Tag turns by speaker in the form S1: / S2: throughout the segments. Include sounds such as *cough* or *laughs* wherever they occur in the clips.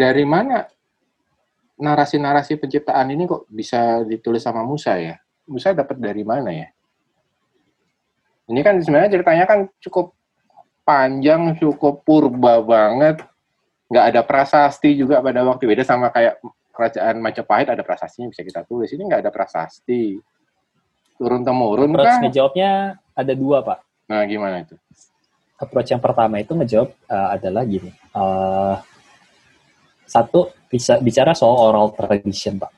S1: dari mana narasi-narasi penciptaan ini kok bisa ditulis sama Musa ya? Musa dapat dari mana ya? Ini kan sebenarnya ceritanya kan cukup panjang, cukup purba banget. Nggak ada prasasti juga pada waktu beda sama kayak kerajaan Majapahit ada prasastinya bisa kita tulis. Ini nggak ada prasasti. Turun temurun
S2: Approach
S1: kan?
S2: ngejawabnya ada dua pak.
S1: Nah gimana itu?
S2: Approach yang pertama itu ngejawab uh, adalah gini. Uh, satu bisa bicara soal oral tradition pak.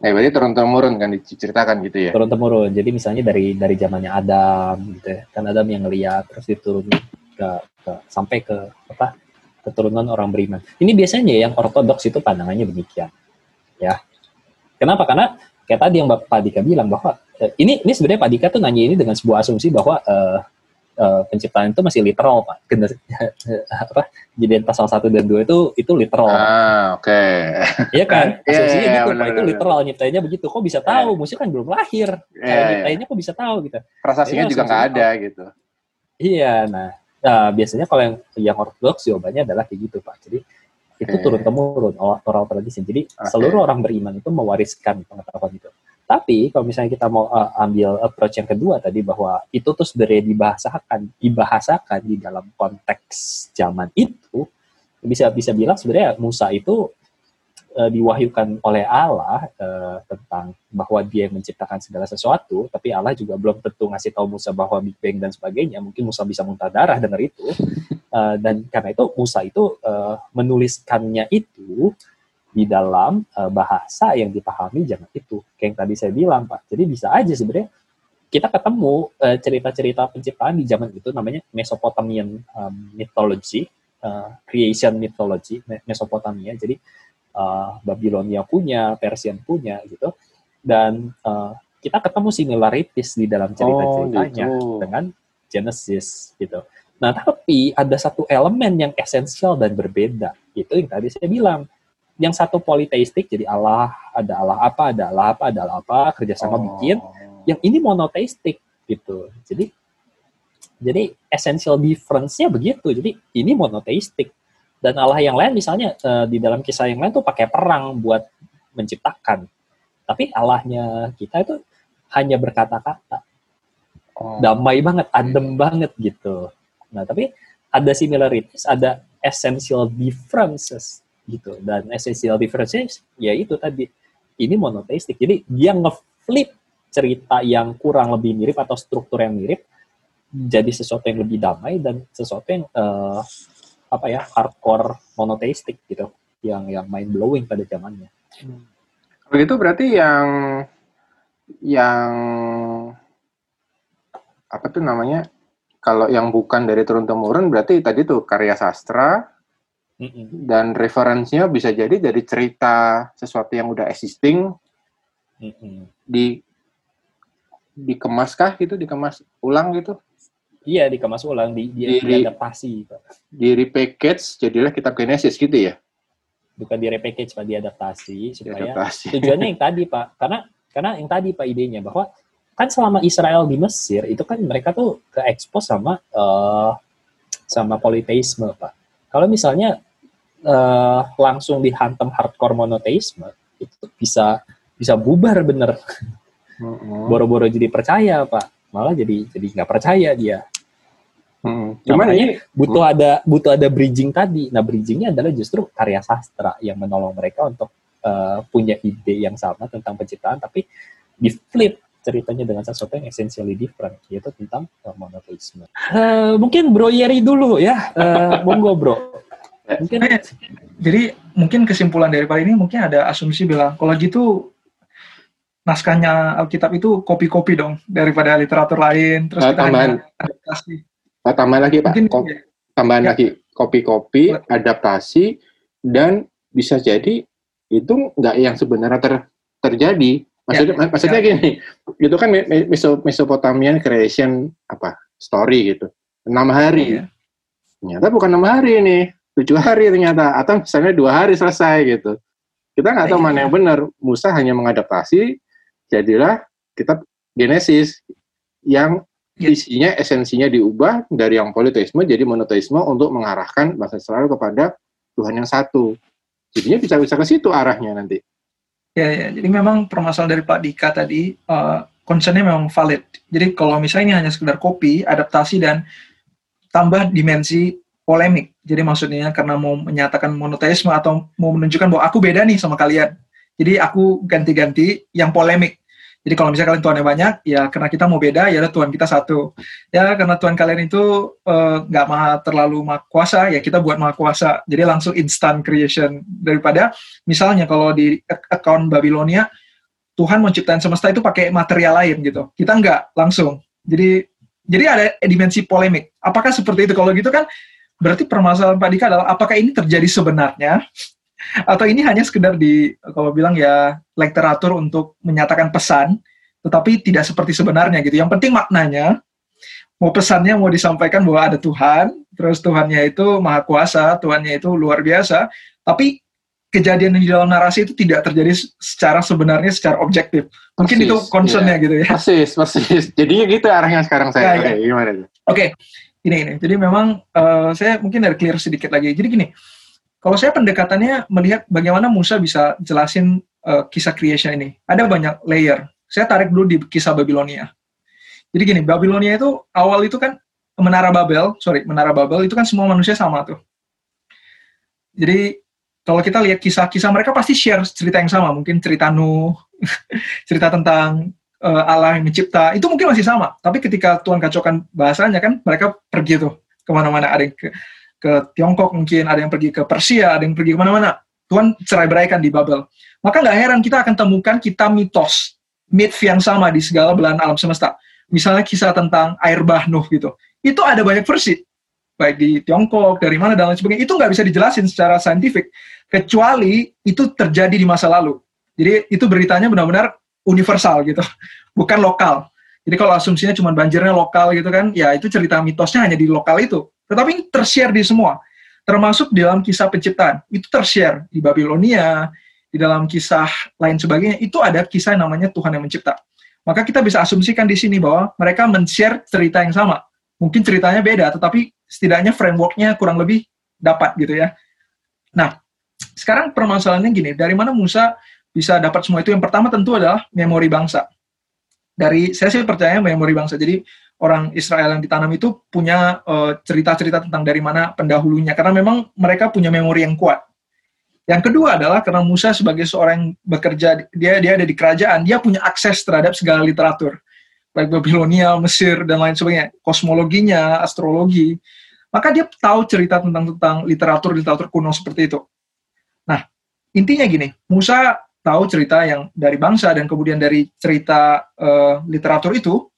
S1: Eh berarti turun temurun kan diceritakan gitu ya?
S2: Turun temurun. Jadi misalnya dari dari zamannya Adam gitu ya. Kan Adam yang ngeliat terus diturunkan ke, ke sampai ke apa keturunan orang beriman. Ini biasanya yang ortodoks itu pandangannya demikian. Ya. Kenapa? Karena kayak tadi yang Pak Dika bilang bahwa eh, ini ini sebenarnya Pak Dika tuh nanya ini dengan sebuah asumsi bahwa eh, eh, penciptaan itu masih literal, Pak. *laughs* Apa? Jadi pasal satu dan dua itu itu literal.
S1: Ah oke.
S2: Iya kan? *laughs*
S1: Iya,
S2: Asumsinya
S1: iya,
S2: gitu,
S1: benar,
S2: Pak. Itu literal nyiptainnya begitu. Kok bisa tahu? Musuh kan belum lahir. Cara
S1: iya.
S2: nyiptainnya kok bisa tahu gitu.
S1: Prasasinya
S2: Itu
S1: juga nggak ada gitu.
S2: Iya, nah, nah, biasanya kalau yang yang ortodoks jawabannya adalah kayak gitu pak. Jadi itu
S1: Oke.
S2: turun temurun oral, tradition. Jadi
S1: Oke.
S2: seluruh orang beriman itu mewariskan pengetahuan itu. Tapi kalau misalnya kita mau uh, ambil approach yang kedua tadi bahwa itu tuh sebenarnya dibahasakan, dibahasakan di dalam konteks zaman itu, bisa bisa bilang sebenarnya Musa itu uh, diwahyukan oleh Allah uh, tentang bahwa dia yang menciptakan segala sesuatu, tapi Allah juga belum tentu ngasih tahu Musa bahwa Big Bang dan sebagainya. Mungkin Musa bisa muntah darah dengar itu. Uh, *laughs* dan karena itu Musa itu uh, menuliskannya itu di dalam uh, bahasa yang dipahami zaman itu. Kayak yang tadi saya bilang, Pak. Jadi bisa aja sebenarnya kita ketemu uh, cerita-cerita penciptaan di zaman itu namanya Mesopotamian um, mythology, uh, creation mythology, Me- Mesopotamia. Jadi uh, Babilonia punya, Persian punya gitu. Dan uh, kita ketemu similarities di dalam cerita-ceritanya
S1: Oh, gitu.
S2: dengan Genesis gitu. Nah, tapi ada satu elemen yang esensial dan berbeda. Itu yang tadi saya bilang. Yang satu politeistik, jadi Allah, ada Allah apa, ada Allah apa, ada Allah apa, kerjasama
S1: Oh.
S2: bikin. Yang ini monoteistik gitu. Jadi jadi essential difference-nya begitu. Jadi ini monoteistik. Dan Allah yang lain misalnya eh, di dalam kisah yang lain tuh pakai perang buat menciptakan. Tapi Allahnya kita itu hanya berkata-kata
S1: Oh.
S2: damai banget, adem banget gitu. Nah, tapi ada similarities, ada essential differences gitu. Dan essential differences ya itu tadi ini monoteistik. Jadi dia ngeflip cerita yang kurang lebih mirip atau struktur yang mirip jadi sesuatu yang lebih damai dan sesuatu yang eh, apa ya hardcore monoteistik gitu yang yang mind blowing pada zamannya.
S1: Kalau gitu berarti yang yang apa tuh namanya? Kalau yang bukan dari turun temurun berarti tadi tuh karya sastra Dan referensinya bisa jadi dari cerita sesuatu yang udah existing
S2: mm-mm.
S1: di dikemas kah gitu, dikemas ulang gitu,
S2: Iya dikemas ulang, di, di,
S1: Di-
S2: diadaptasi, Pak.
S1: di repackage jadilah kitab Genesis gitu ya.
S2: bukan di repackage pak diadaptasi supaya
S1: Diadaptasi. *laughs*
S2: tujuannya yang tadi pak karena karena yang tadi pak idenya bahwa kan selama Israel di Mesir itu kan mereka tuh ke expose sama eh, sama politeisme pak kalau misalnya eh, langsung dihantam hardcore monoteisme itu bisa bisa bubar bener boro-boro jadi percaya pak malah jadi jadi nggak percaya dia
S1: Mm-mm. Cuman
S2: Makanya
S1: ini
S2: butuh ada butuh ada bridging tadi. Nah, bridgingnya adalah justru karya sastra yang menolong mereka untuk uh, punya ide yang sama tentang penciptaan, tapi di flip ceritanya dengan sesuatu yang essentially different, yaitu tentang uh, monoteisme. Eh, mungkin Bro Yeri dulu ya, Eh, monggo Bro. Mungkin
S3: Jadi mungkin kesimpulan daripada ini mungkin ada asumsi bilang kalau gitu naskahnya Alkitab itu kopi-kopi dong daripada literatur lain terus
S1: Ah,
S3: kita
S1: tambahan.
S3: adaptasi.
S1: Pak, tambahan lagi Pak,
S3: Mungkin
S1: Ko-
S3: ya,
S1: tambahan
S3: Ya.
S1: lagi kopi-kopi, adaptasi dan bisa jadi itu nggak yang sebenarnya ter- terjadi. Maksudnya,
S3: Ya,
S1: maksudnya
S3: ya.
S1: gini, itu kan Me- Me- Meso- Mesopotamian creation apa story gitu, enam hari.
S3: Iya.
S1: Ternyata bukan enam hari nih, tujuh hari ternyata, atau misalnya dua hari selesai gitu. Kita nggak tahu
S3: Iya.
S1: mana yang benar. Musa hanya mengadaptasi, jadilah kitab Genesis yang
S3: Iya.
S1: isinya esensinya diubah dari yang politeisme jadi monoteisme untuk mengarahkan bahasa Israel kepada Tuhan yang satu. jadinya bisa bisa ke situ arahnya nanti.
S3: Ya, ya. Jadi memang permasalahan dari Pak Dika tadi uh, concernnya memang valid. Jadi kalau misalnya ini hanya sekedar kopi, adaptasi dan tambah dimensi polemik. Jadi maksudnya karena mau menyatakan monoteisme atau mau menunjukkan bahwa aku beda nih sama kalian. Jadi aku ganti-ganti yang polemik. Jadi kalau misalnya kalian Tuhannya banyak, ya karena kita mau beda, ya Tuhan kita satu. Ya karena Tuhan kalian itu eh, nggak uh, maha terlalu maha kuasa, ya kita buat maha kuasa. Jadi langsung instant creation daripada misalnya kalau di account Babilonia Tuhan menciptakan semesta itu pakai material lain gitu. Kita nggak langsung. Jadi jadi ada dimensi polemik. Apakah seperti itu? Kalau gitu kan berarti permasalahan Pak Dika adalah apakah ini terjadi sebenarnya atau ini hanya sekedar di kalau bilang ya literatur untuk menyatakan pesan tetapi tidak seperti sebenarnya gitu. Yang penting maknanya mau pesannya mau disampaikan bahwa ada Tuhan, terus Tuhannya itu maha kuasa, Tuhannya itu luar biasa, tapi kejadian di dalam narasi itu tidak terjadi secara sebenarnya secara objektif. Mungkin persis, itu concernnya ya. gitu ya.
S1: Persis, persis. Jadinya gitu arahnya sekarang saya. Ya, Oke, ya. gimana? Oke,
S3: okay. Ini ini. Jadi memang uh, saya mungkin dari clear sedikit lagi. Jadi gini, kalau saya pendekatannya melihat bagaimana Musa bisa jelasin uh, kisah creation ini. Ada banyak layer. Saya tarik dulu di kisah Babilonia. Jadi gini, Babilonia itu awal itu kan menara Babel, sorry, menara Babel itu kan semua manusia sama tuh. Jadi kalau kita lihat kisah-kisah mereka pasti share cerita yang sama, mungkin cerita Nuh, *laughs* cerita tentang uh, Allah yang mencipta, itu mungkin masih sama. Tapi ketika Tuhan kacaukan bahasanya kan, mereka pergi tuh ke mana-mana. Ada yang ke, ke Tiongkok mungkin, ada yang pergi ke Persia, ada yang pergi ke mana-mana. Tuhan cerai beraikan di Babel. Maka nggak heran kita akan temukan kita mitos, myth yang sama di segala belahan alam semesta. Misalnya kisah tentang air bah Nuh gitu. Itu ada banyak versi. Baik di Tiongkok, dari mana, dan lain sebagainya. Itu nggak bisa dijelasin secara saintifik. Kecuali itu terjadi di masa lalu. Jadi itu beritanya benar-benar universal gitu. *laughs* Bukan lokal. Jadi kalau asumsinya cuma banjirnya lokal gitu kan, ya itu cerita mitosnya hanya di lokal itu. Tetapi tershare di semua, termasuk di dalam kisah penciptaan. Itu tershare di Babilonia, di dalam kisah lain sebagainya. Itu ada kisah yang namanya Tuhan yang mencipta. Maka kita bisa asumsikan di sini bahwa mereka men-share cerita yang sama. Mungkin ceritanya beda, tetapi setidaknya frameworknya kurang lebih dapat gitu ya. Nah, sekarang permasalahannya gini, dari mana Musa bisa dapat semua itu? Yang pertama tentu adalah memori bangsa. Dari saya sih percaya memori bangsa. Jadi orang Israel yang ditanam itu punya eh, cerita-cerita uh, tentang dari mana pendahulunya karena memang mereka punya memori yang kuat. Yang kedua adalah karena Musa sebagai seorang yang bekerja dia dia ada di kerajaan, dia punya akses terhadap segala literatur. Baik Babilonia, Mesir dan lain sebagainya, kosmologinya, astrologi. Maka dia tahu cerita tentang tentang literatur literatur kuno seperti itu. Nah, intinya gini, Musa tahu cerita yang dari bangsa dan kemudian dari cerita uh, literatur itu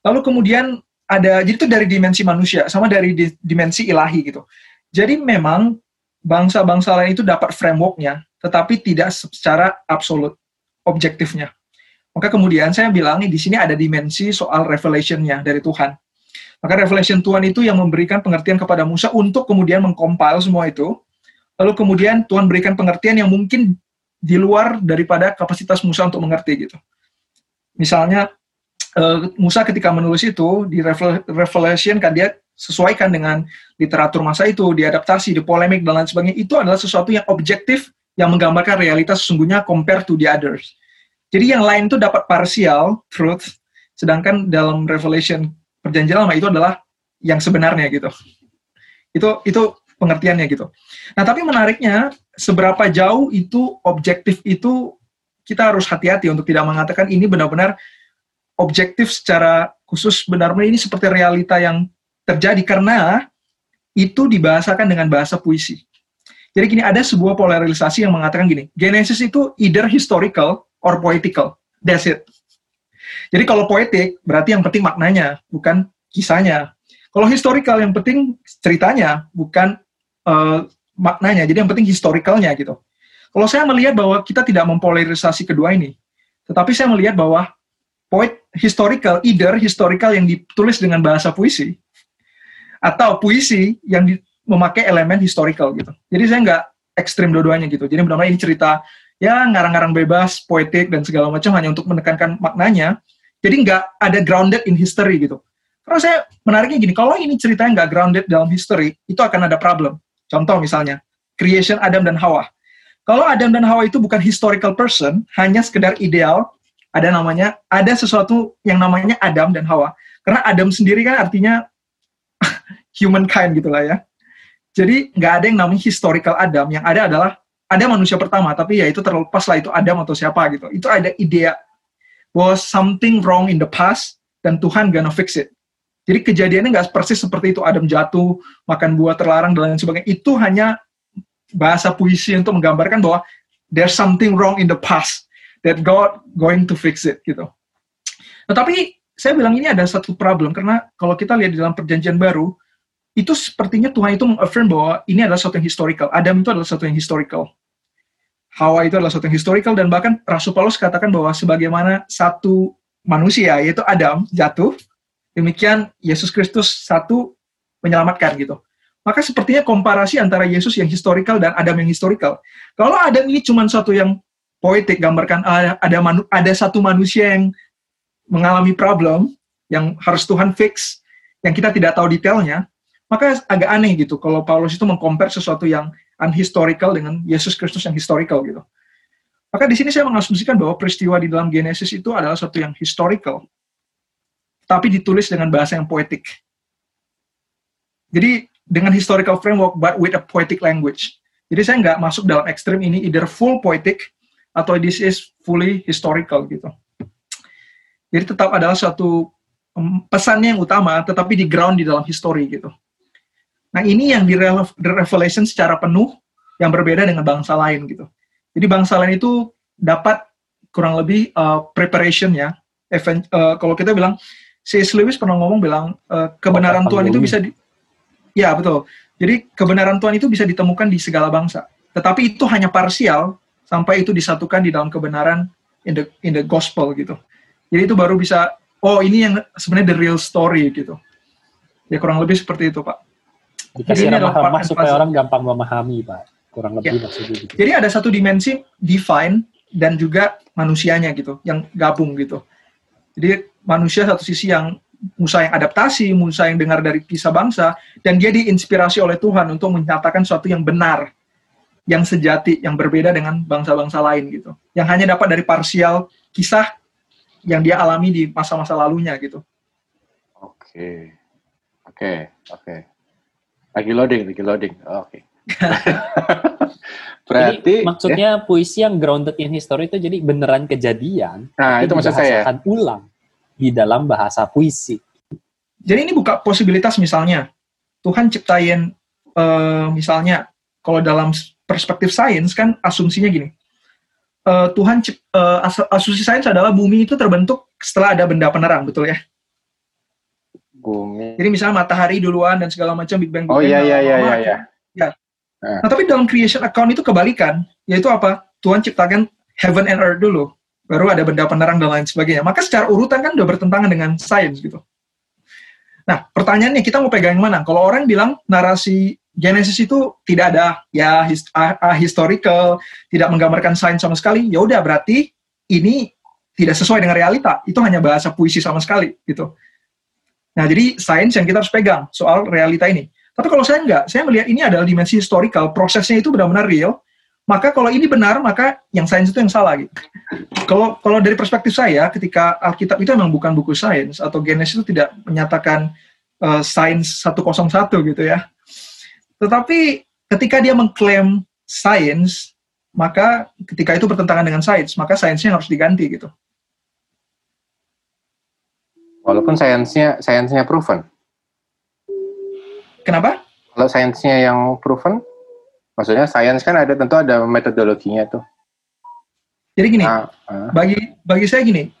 S3: Lalu kemudian ada jadi itu dari dimensi manusia sama dari di, dimensi ilahi gitu. Jadi memang bangsa-bangsa lain itu dapat frameworknya, tetapi tidak secara absolut objektifnya. Maka kemudian saya bilang di sini ada dimensi soal revelationnya dari Tuhan. Maka revelation Tuhan itu yang memberikan pengertian kepada Musa untuk kemudian mengcompile semua itu. Lalu kemudian Tuhan berikan pengertian yang mungkin di luar daripada kapasitas Musa untuk mengerti gitu. Misalnya uh, Musa ketika menulis itu di Revelation kan dia sesuaikan dengan literatur masa itu, diadaptasi, di polemik dan lain sebagainya. Itu adalah sesuatu yang objektif yang menggambarkan realitas sesungguhnya compare to the others. Jadi yang lain itu dapat parsial truth, sedangkan dalam Revelation perjanjian lama itu adalah yang sebenarnya gitu. Itu itu pengertiannya gitu. Nah tapi menariknya seberapa jauh itu objektif itu kita harus hati-hati untuk tidak mengatakan ini benar-benar objektif secara khusus benar-benar ini seperti realita yang terjadi karena itu dibahasakan dengan bahasa puisi. Jadi gini, ada sebuah polarisasi yang mengatakan gini, Genesis itu either historical or poetical. That's it. Jadi kalau poetik, berarti yang penting maknanya, bukan kisahnya. Kalau historical, yang penting ceritanya, bukan uh, maknanya. Jadi yang penting historicalnya gitu. Kalau saya melihat bahwa kita tidak mempolarisasi kedua ini, tetapi saya melihat bahwa poet historical, either historical yang ditulis dengan bahasa puisi, atau puisi yang di, memakai elemen historical gitu. Jadi saya nggak ekstrim dua-duanya gitu. Jadi benar-benar ini cerita ya ngarang-ngarang bebas, poetik dan segala macam hanya untuk menekankan maknanya. Jadi nggak ada grounded in history gitu. Karena saya menariknya gini, kalau ini ceritanya nggak grounded dalam history, itu akan ada problem. Contoh misalnya, creation Adam dan Hawa. kalau Adam dan Hawa itu bukan historical person, hanya sekedar ideal, ada namanya, ada sesuatu yang namanya Adam dan Hawa. Karena Adam sendiri kan artinya *laughs* humankind gitulah ya. Jadi nggak ada yang namanya historical Adam, yang ada adalah ada manusia pertama, tapi ya itu terlepas lah itu Adam atau siapa gitu. Itu ada ide bahwa something wrong in the past dan Tuhan gonna fix it. Jadi kejadiannya nggak persis seperti itu Adam jatuh, makan buah terlarang dan lain sebagainya. Itu hanya bahasa puisi untuk menggambarkan bahwa there's something wrong in the past that God going to fix it gitu. Tetapi saya bilang ini ada satu problem karena kalau kita lihat di dalam perjanjian baru itu sepertinya Tuhan itu mengaffirm bahwa ini adalah sesuatu yang historical. Adam itu adalah sesuatu yang historical. Hawa itu adalah sesuatu yang historical dan bahkan Rasul Paulus katakan bahwa sebagaimana satu manusia yaitu Adam jatuh, demikian Yesus Kristus satu menyelamatkan gitu. Maka sepertinya komparasi antara Yesus yang historical dan Adam yang historical. Kalau Adam ini cuma satu yang poetik, gambarkan ah, ada manu, ada satu manusia yang mengalami problem yang harus Tuhan fix, yang kita tidak tahu detailnya, maka agak aneh gitu kalau Paulus itu mengcompare sesuatu yang unhistorical dengan Yesus Kristus yang historical gitu. Maka di sini saya mengasumsikan bahwa peristiwa di dalam Genesis itu adalah sesuatu yang historical, tapi ditulis dengan bahasa yang poetik. Jadi dengan historical framework but with a poetic language. Jadi saya nggak masuk dalam ekstrim ini either full poetic atau this is fully historical gitu. Jadi tetap adalah suatu um, pesannya yang utama tetapi di ground di dalam history gitu. Nah ini yang di revelation secara penuh yang berbeda dengan bangsa lain gitu. Jadi bangsa lain itu dapat kurang lebih uh, preparation ya. Event, uh, kalau kita bilang C.S. Lewis pernah ngomong bilang uh, kebenaran Tuhan itu bisa di, Ya, betul. Jadi kebenaran Tuhan itu bisa ditemukan di segala bangsa. Tetapi itu hanya parsial sampai itu disatukan di dalam kebenaran in the in the gospel gitu. Jadi itu baru bisa oh ini yang sebenarnya the real story gitu. Ya kurang lebih seperti itu, Pak.
S2: Dikasih ramah supaya orang gampang memahami, Pak. Kurang lebih ya. maksudnya gitu.
S3: Jadi ada satu dimensi divine dan juga manusianya gitu, yang gabung gitu. Jadi manusia satu sisi yang Musa yang adaptasi, Musa yang dengar dari kisah bangsa, dan dia diinspirasi oleh Tuhan untuk menyatakan sesuatu yang benar, yang sejati, yang berbeda dengan bangsa-bangsa lain gitu. Yang hanya dapat dari parsial kisah yang dia alami di masa-masa lalunya gitu.
S1: Oke, oke, oke. Lagi loading, lagi loading. Oke. *laughs* Okay.
S2: Berarti jadi, maksudnya ya? puisi yang grounded in history itu jadi beneran kejadian.
S1: Nah, itu maksud saya.
S2: ulang di dalam bahasa puisi.
S3: Jadi ini buka posibilitas misalnya Tuhan ciptain uh, misalnya kalau dalam perspektif sains kan asumsinya gini. Uh, Tuhan cip, uh, asumsi sains adalah bumi itu terbentuk setelah ada benda penerang, betul ya?
S1: Bumi.
S3: Jadi misalnya matahari duluan dan segala macam Big Bang.
S1: Big oh iya iya iya iya. Ya.
S3: ya. Nah, tapi dalam creation account itu kebalikan, yaitu apa? Tuhan ciptakan heaven and earth dulu baru ada benda penerang dan lain sebagainya. Maka secara urutan kan udah bertentangan dengan sains gitu. Nah, pertanyaannya kita mau pegang yang mana? Kalau orang bilang narasi Genesis itu tidak ada ya hist historical, tidak menggambarkan sains sama sekali, ya udah berarti ini tidak sesuai dengan realita. Itu hanya bahasa puisi sama sekali gitu. Nah, jadi sains yang kita harus pegang soal realita ini. Tapi kalau saya enggak, saya melihat ini adalah dimensi historical, prosesnya itu benar-benar real, maka kalau ini benar maka yang sains itu yang salah gitu. Kalau kalau dari perspektif saya ketika Alkitab itu memang bukan buku sains atau Genesis itu tidak menyatakan uh, sains 101 gitu ya. Tetapi ketika dia mengklaim sains maka ketika itu bertentangan dengan sains maka sainsnya harus diganti gitu.
S1: Walaupun sainsnya sainsnya proven.
S3: Kenapa?
S1: Kalau sainsnya yang proven, Maksudnya sains kan ada tentu ada metodologinya tuh.
S3: Jadi gini, nah, uh. bagi bagi saya gini,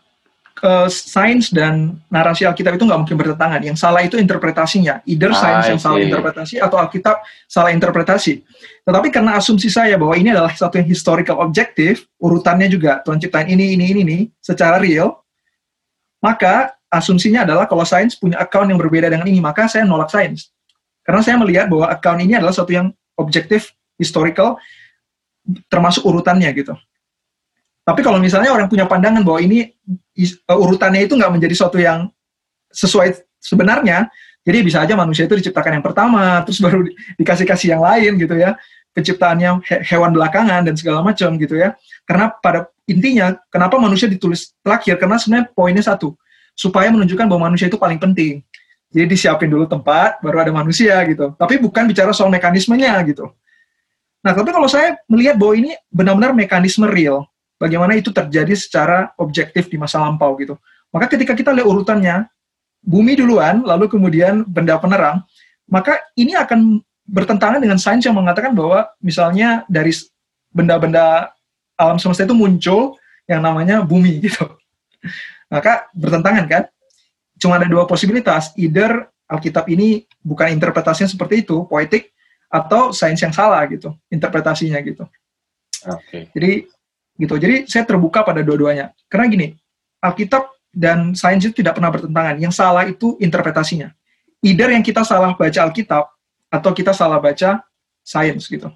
S3: uh, sains dan narasi Alkitab itu nggak mungkin bertentangan. Yang salah itu interpretasinya. Either ah, sains yang salah interpretasi atau Alkitab salah interpretasi. Tetapi karena asumsi saya bahwa ini adalah satu yang historical objektif, urutannya juga Tuhan ciptain ini, ini, ini, ini, secara real, maka asumsinya adalah kalau sains punya account yang berbeda dengan ini, maka saya nolak sains. Karena saya melihat bahwa account ini adalah satu yang objektif historical termasuk urutannya gitu. Tapi kalau misalnya orang punya pandangan bahwa ini uh, urutannya itu nggak menjadi suatu yang sesuai sebenarnya, jadi bisa aja manusia itu diciptakan yang pertama, terus baru di, dikasih kasih yang lain gitu ya. penciptaannya he hewan belakangan dan segala macam gitu ya. Karena pada intinya kenapa manusia ditulis terakhir karena sebenarnya poinnya satu supaya menunjukkan bahwa manusia itu paling penting. Jadi disiapin dulu tempat baru ada manusia gitu. Tapi bukan bicara soal mekanismenya gitu. Nah, tapi kalau saya melihat bahwa ini benar-benar mekanisme real, bagaimana itu terjadi secara objektif di masa lampau gitu. Maka ketika kita lihat urutannya, bumi duluan, lalu kemudian benda penerang, maka ini akan bertentangan dengan sains yang mengatakan bahwa misalnya dari benda-benda alam semesta itu muncul yang namanya bumi gitu. Maka bertentangan kan? Cuma ada dua posibilitas, either Alkitab ini bukan interpretasinya seperti itu, poetik, atau sains yang salah gitu, interpretasinya gitu.
S1: Oke. Okay.
S3: Jadi gitu. Jadi saya terbuka pada dua-duanya. Karena gini, Alkitab dan sains itu tidak pernah bertentangan. Yang salah itu interpretasinya. Either yang kita salah baca Alkitab atau kita salah baca sains gitu.